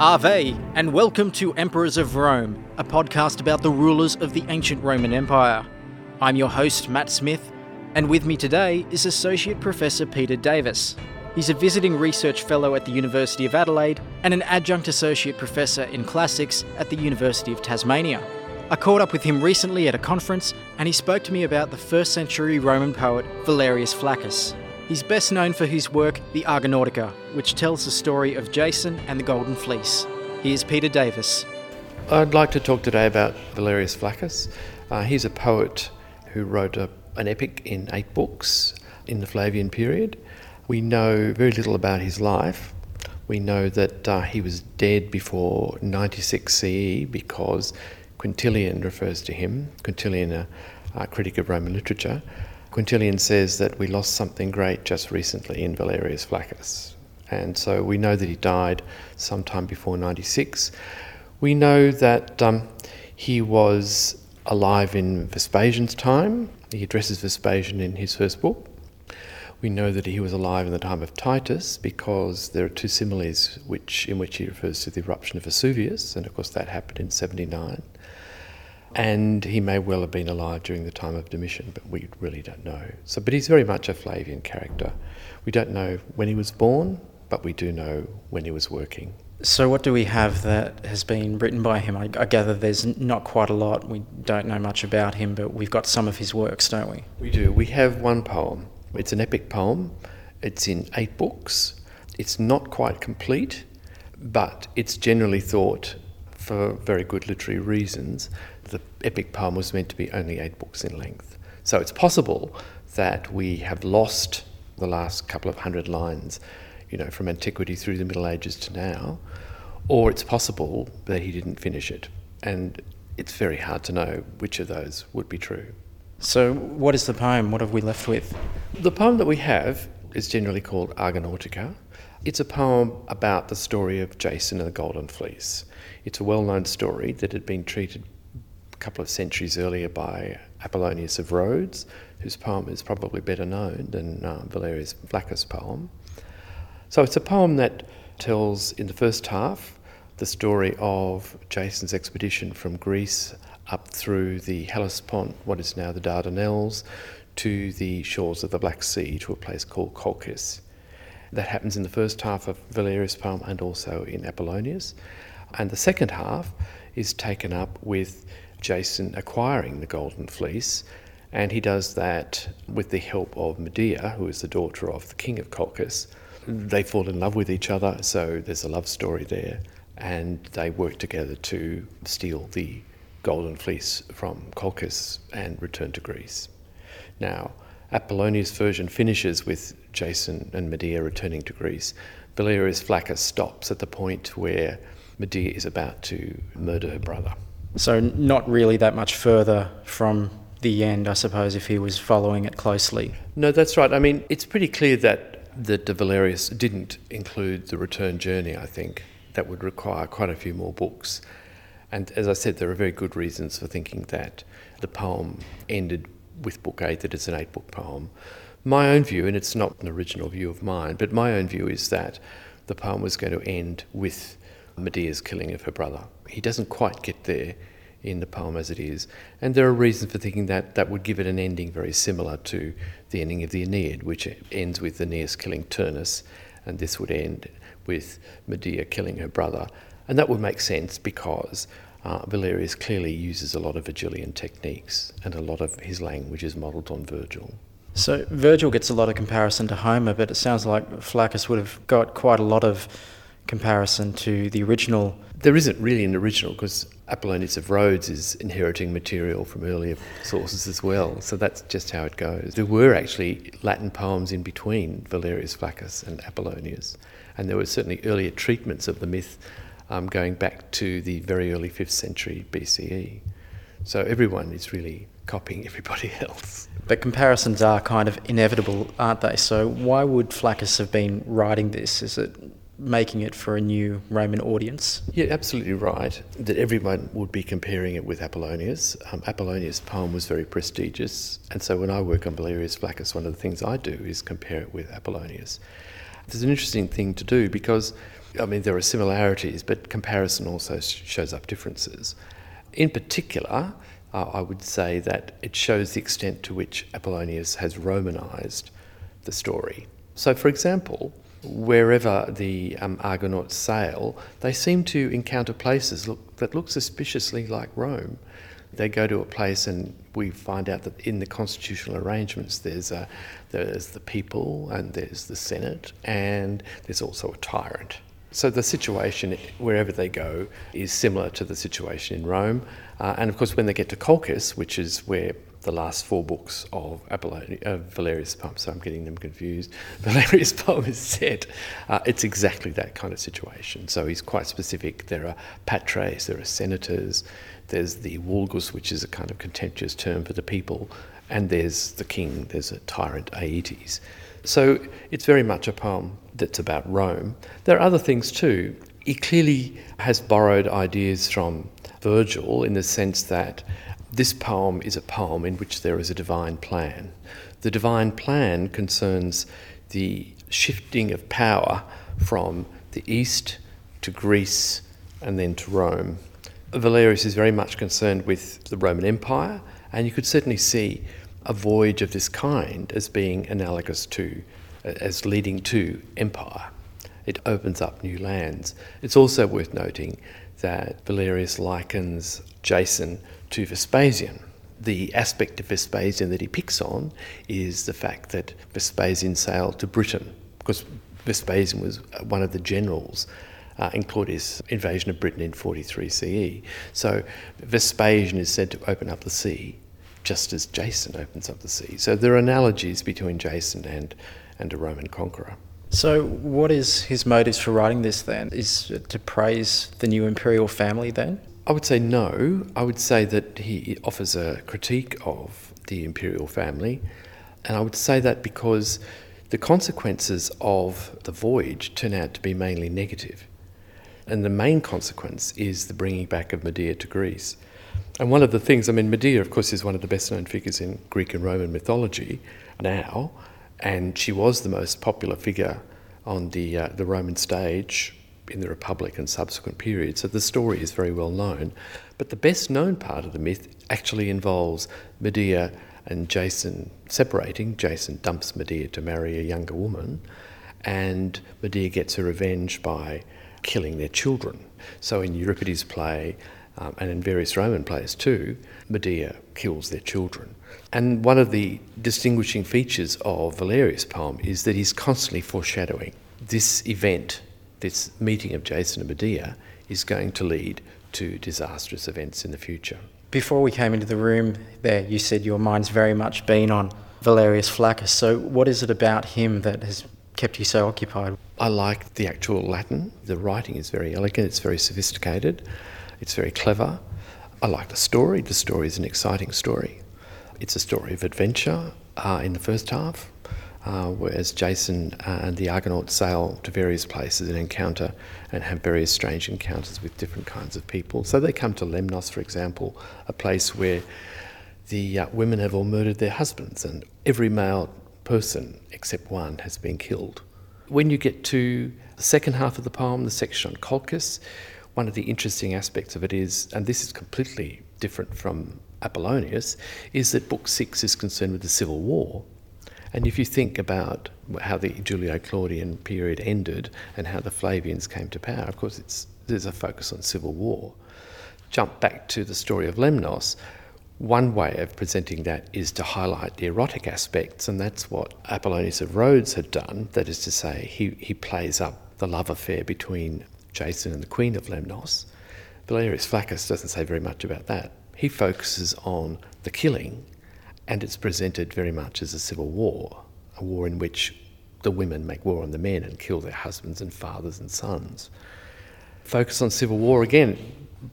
Ave, and welcome to Emperors of Rome, a podcast about the rulers of the ancient Roman Empire. I'm your host, Matt Smith, and with me today is Associate Professor Peter Davis. He's a visiting research fellow at the University of Adelaide and an adjunct associate professor in classics at the University of Tasmania. I caught up with him recently at a conference and he spoke to me about the first century Roman poet Valerius Flaccus. He's best known for his work, The Argonautica, which tells the story of Jason and the Golden Fleece. Here's Peter Davis. I'd like to talk today about Valerius Flaccus. Uh, he's a poet who wrote a, an epic in eight books in the Flavian period. We know very little about his life. We know that uh, he was dead before 96 CE because Quintilian refers to him, Quintilian, a, a critic of Roman literature. Quintilian says that we lost something great just recently in Valerius Flaccus. And so we know that he died sometime before 96. We know that um, he was alive in Vespasian's time. He addresses Vespasian in his first book. We know that he was alive in the time of Titus because there are two similes which, in which he refers to the eruption of Vesuvius, and of course that happened in 79 and he may well have been alive during the time of Domitian, but we really don't know. So, but he's very much a Flavian character. We don't know when he was born, but we do know when he was working. So, what do we have that has been written by him? I, I gather there's not quite a lot. We don't know much about him, but we've got some of his works, don't we? We do. We have one poem. It's an epic poem. It's in eight books. It's not quite complete, but it's generally thought, for very good literary reasons, the epic poem was meant to be only eight books in length. So it's possible that we have lost the last couple of hundred lines, you know, from antiquity through the Middle Ages to now, or it's possible that he didn't finish it. And it's very hard to know which of those would be true. So, what is the poem? What have we left with? The poem that we have is generally called Argonautica. It's a poem about the story of Jason and the Golden Fleece. It's a well known story that had been treated a couple of centuries earlier by Apollonius of Rhodes, whose poem is probably better known than uh, Valerius Flaccus' poem. So it's a poem that tells, in the first half, the story of Jason's expedition from Greece up through the Hellespont, what is now the Dardanelles, to the shores of the Black Sea, to a place called Colchis. That happens in the first half of Valerius' poem and also in Apollonius. And the second half is taken up with Jason acquiring the Golden Fleece, and he does that with the help of Medea, who is the daughter of the king of Colchis. They fall in love with each other, so there's a love story there, and they work together to steal the Golden Fleece from Colchis and return to Greece. Now, Apollonius' version finishes with Jason and Medea returning to Greece. Valerius Flaccus stops at the point where Medea is about to murder her brother. So, not really that much further from the end, I suppose, if he was following it closely. No, that's right. I mean, it's pretty clear that, that Valerius didn't include the return journey, I think. That would require quite a few more books. And as I said, there are very good reasons for thinking that the poem ended with Book 8, that it's an eight book poem. My own view, and it's not an original view of mine, but my own view is that the poem was going to end with Medea's killing of her brother. He doesn't quite get there in the poem as it is, and there are reasons for thinking that that would give it an ending very similar to the ending of the Aeneid, which ends with Aeneas killing Turnus, and this would end with Medea killing her brother. And that would make sense because uh, Valerius clearly uses a lot of Virgilian techniques, and a lot of his language is modelled on Virgil. So Virgil gets a lot of comparison to Homer, but it sounds like Flaccus would have got quite a lot of comparison to the original? There isn't really an original because Apollonius of Rhodes is inheriting material from earlier sources as well, so that's just how it goes. There were actually Latin poems in between Valerius Flaccus and Apollonius, and there were certainly earlier treatments of the myth um, going back to the very early 5th century BCE. So everyone is really copying everybody else. But comparisons are kind of inevitable, aren't they? So why would Flaccus have been writing this? Is it making it for a new Roman audience. Yeah, absolutely right. That everyone would be comparing it with Apollonius. Um, Apollonius' poem was very prestigious, and so when I work on Valerius Flaccus, one of the things I do is compare it with Apollonius. There's an interesting thing to do because I mean, there are similarities, but comparison also shows up differences. In particular, uh, I would say that it shows the extent to which Apollonius has Romanized the story. So, for example, wherever the um, Argonauts sail, they seem to encounter places look, that look suspiciously like Rome. They go to a place, and we find out that in the constitutional arrangements, there's a, there's the people, and there's the Senate, and there's also a tyrant. So the situation wherever they go is similar to the situation in Rome. Uh, and of course, when they get to Colchis, which is where the last four books of Valerius Poem, so I'm getting them confused. Valerius Poem is set. Uh, it's exactly that kind of situation. So he's quite specific. There are patres, there are senators, there's the vulgus, which is a kind of contemptuous term for the people, and there's the king, there's a tyrant, Aeetes. So it's very much a poem that's about Rome. There are other things too. He clearly has borrowed ideas from Virgil in the sense that this poem is a poem in which there is a divine plan. The divine plan concerns the shifting of power from the east to Greece and then to Rome. Valerius is very much concerned with the Roman Empire, and you could certainly see a voyage of this kind as being analogous to, as leading to empire. It opens up new lands. It's also worth noting that Valerius likens Jason to Vespasian. The aspect of Vespasian that he picks on is the fact that Vespasian sailed to Britain, because Vespasian was one of the generals uh, Claudius' invasion of Britain in 43 CE. So Vespasian is said to open up the sea, just as Jason opens up the sea. So there are analogies between Jason and, and a Roman conqueror. So, what is his motives for writing this then? Is to praise the new imperial family then? I would say no. I would say that he offers a critique of the imperial family, and I would say that because the consequences of the voyage turn out to be mainly negative. And the main consequence is the bringing back of Medea to Greece. And one of the things, I mean, Medea, of course, is one of the best known figures in Greek and Roman mythology now, and she was the most popular figure on the, uh, the Roman stage in the Republic and subsequent periods, so the story is very well known. But the best known part of the myth actually involves Medea and Jason separating. Jason dumps Medea to marry a younger woman, and Medea gets her revenge by killing their children. So in Euripides' play, um, and in various Roman plays too, Medea kills their children. And one of the distinguishing features of Valerius' poem is that he's constantly foreshadowing this event this meeting of Jason and Medea is going to lead to disastrous events in the future. Before we came into the room there, you said your mind's very much been on Valerius Flaccus. So, what is it about him that has kept you so occupied? I like the actual Latin. The writing is very elegant, it's very sophisticated, it's very clever. I like the story. The story is an exciting story. It's a story of adventure uh, in the first half, uh, whereas Jason and the Argonauts sail to various places and encounter and have various strange encounters with different kinds of people. So they come to Lemnos, for example, a place where the uh, women have all murdered their husbands, and every male person except one has been killed. When you get to the second half of the poem, the section on Colchis, one of the interesting aspects of it is, and this is completely different from Apollonius, is that Book Six is concerned with the civil war and if you think about how the Julio Claudian period ended and how the Flavians came to power, of course, there's a focus on civil war. Jump back to the story of Lemnos. One way of presenting that is to highlight the erotic aspects, and that's what Apollonius of Rhodes had done. That is to say, he, he plays up the love affair between Jason and the Queen of Lemnos. Valerius Flaccus doesn't say very much about that. He focuses on the killing and it's presented very much as a civil war, a war in which the women make war on the men and kill their husbands and fathers and sons. Focus on civil war again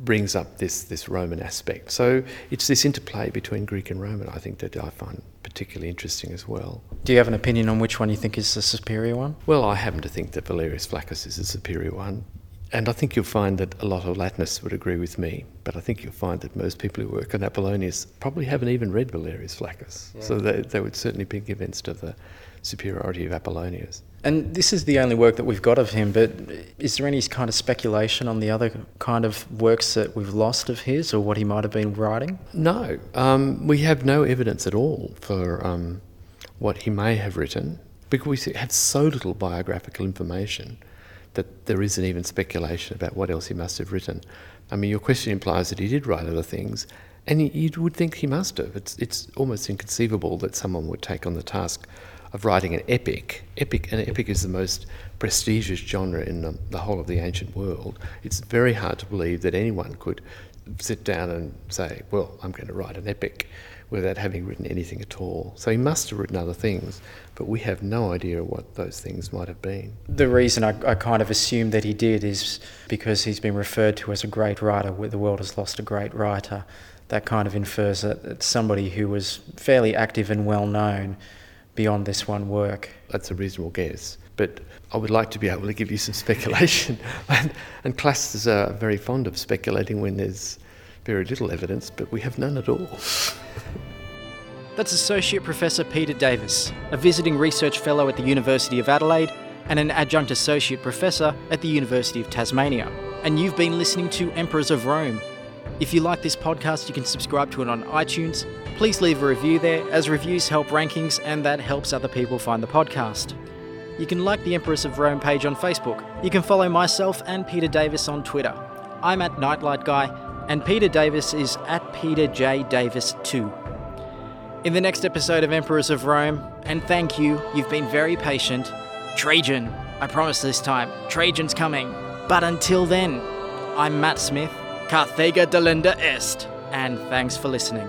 brings up this, this Roman aspect. So it's this interplay between Greek and Roman, I think, that I find particularly interesting as well. Do you have an opinion on which one you think is the superior one? Well, I happen to think that Valerius Flaccus is the superior one. And I think you'll find that a lot of Latinists would agree with me, but I think you'll find that most people who work on Apollonius probably haven't even read Valerius Flaccus. Yeah. So they, they would certainly be convinced of the superiority of Apollonius. And this is the only work that we've got of him, but is there any kind of speculation on the other kind of works that we've lost of his or what he might have been writing? No, um, we have no evidence at all for um, what he may have written because we have so little biographical information that there isn't even speculation about what else he must have written. I mean, your question implies that he did write other things, and you would think he must have. It's, it's almost inconceivable that someone would take on the task of writing an epic. Epic, an epic is the most prestigious genre in the, the whole of the ancient world. It's very hard to believe that anyone could sit down and say, "Well, I'm going to write an epic," without having written anything at all. So he must have written other things, but we have no idea what those things might have been. The reason I, I kind of assume that he did is because he's been referred to as a great writer. Where the world has lost a great writer. That kind of infers that it's somebody who was fairly active and well known beyond this one work. That's a reasonable guess. But I would like to be able to give you some speculation. and, and classics are very fond of speculating when there's very little evidence, but we have none at all. That's Associate Professor Peter Davis, a visiting research fellow at the University of Adelaide and an adjunct associate professor at the University of Tasmania. And you've been listening to Emperors of Rome. If you like this podcast, you can subscribe to it on iTunes. Please leave a review there, as reviews help rankings and that helps other people find the podcast. You can like the Emperors of Rome page on Facebook. You can follow myself and Peter Davis on Twitter. I'm at Nightlight Guy, and Peter Davis is at Peter J. Davis 2. In the next episode of Emperors of Rome, and thank you, you've been very patient, Trajan. I promise this time, Trajan's coming. But until then, I'm Matt Smith, Carthago delenda est, and thanks for listening.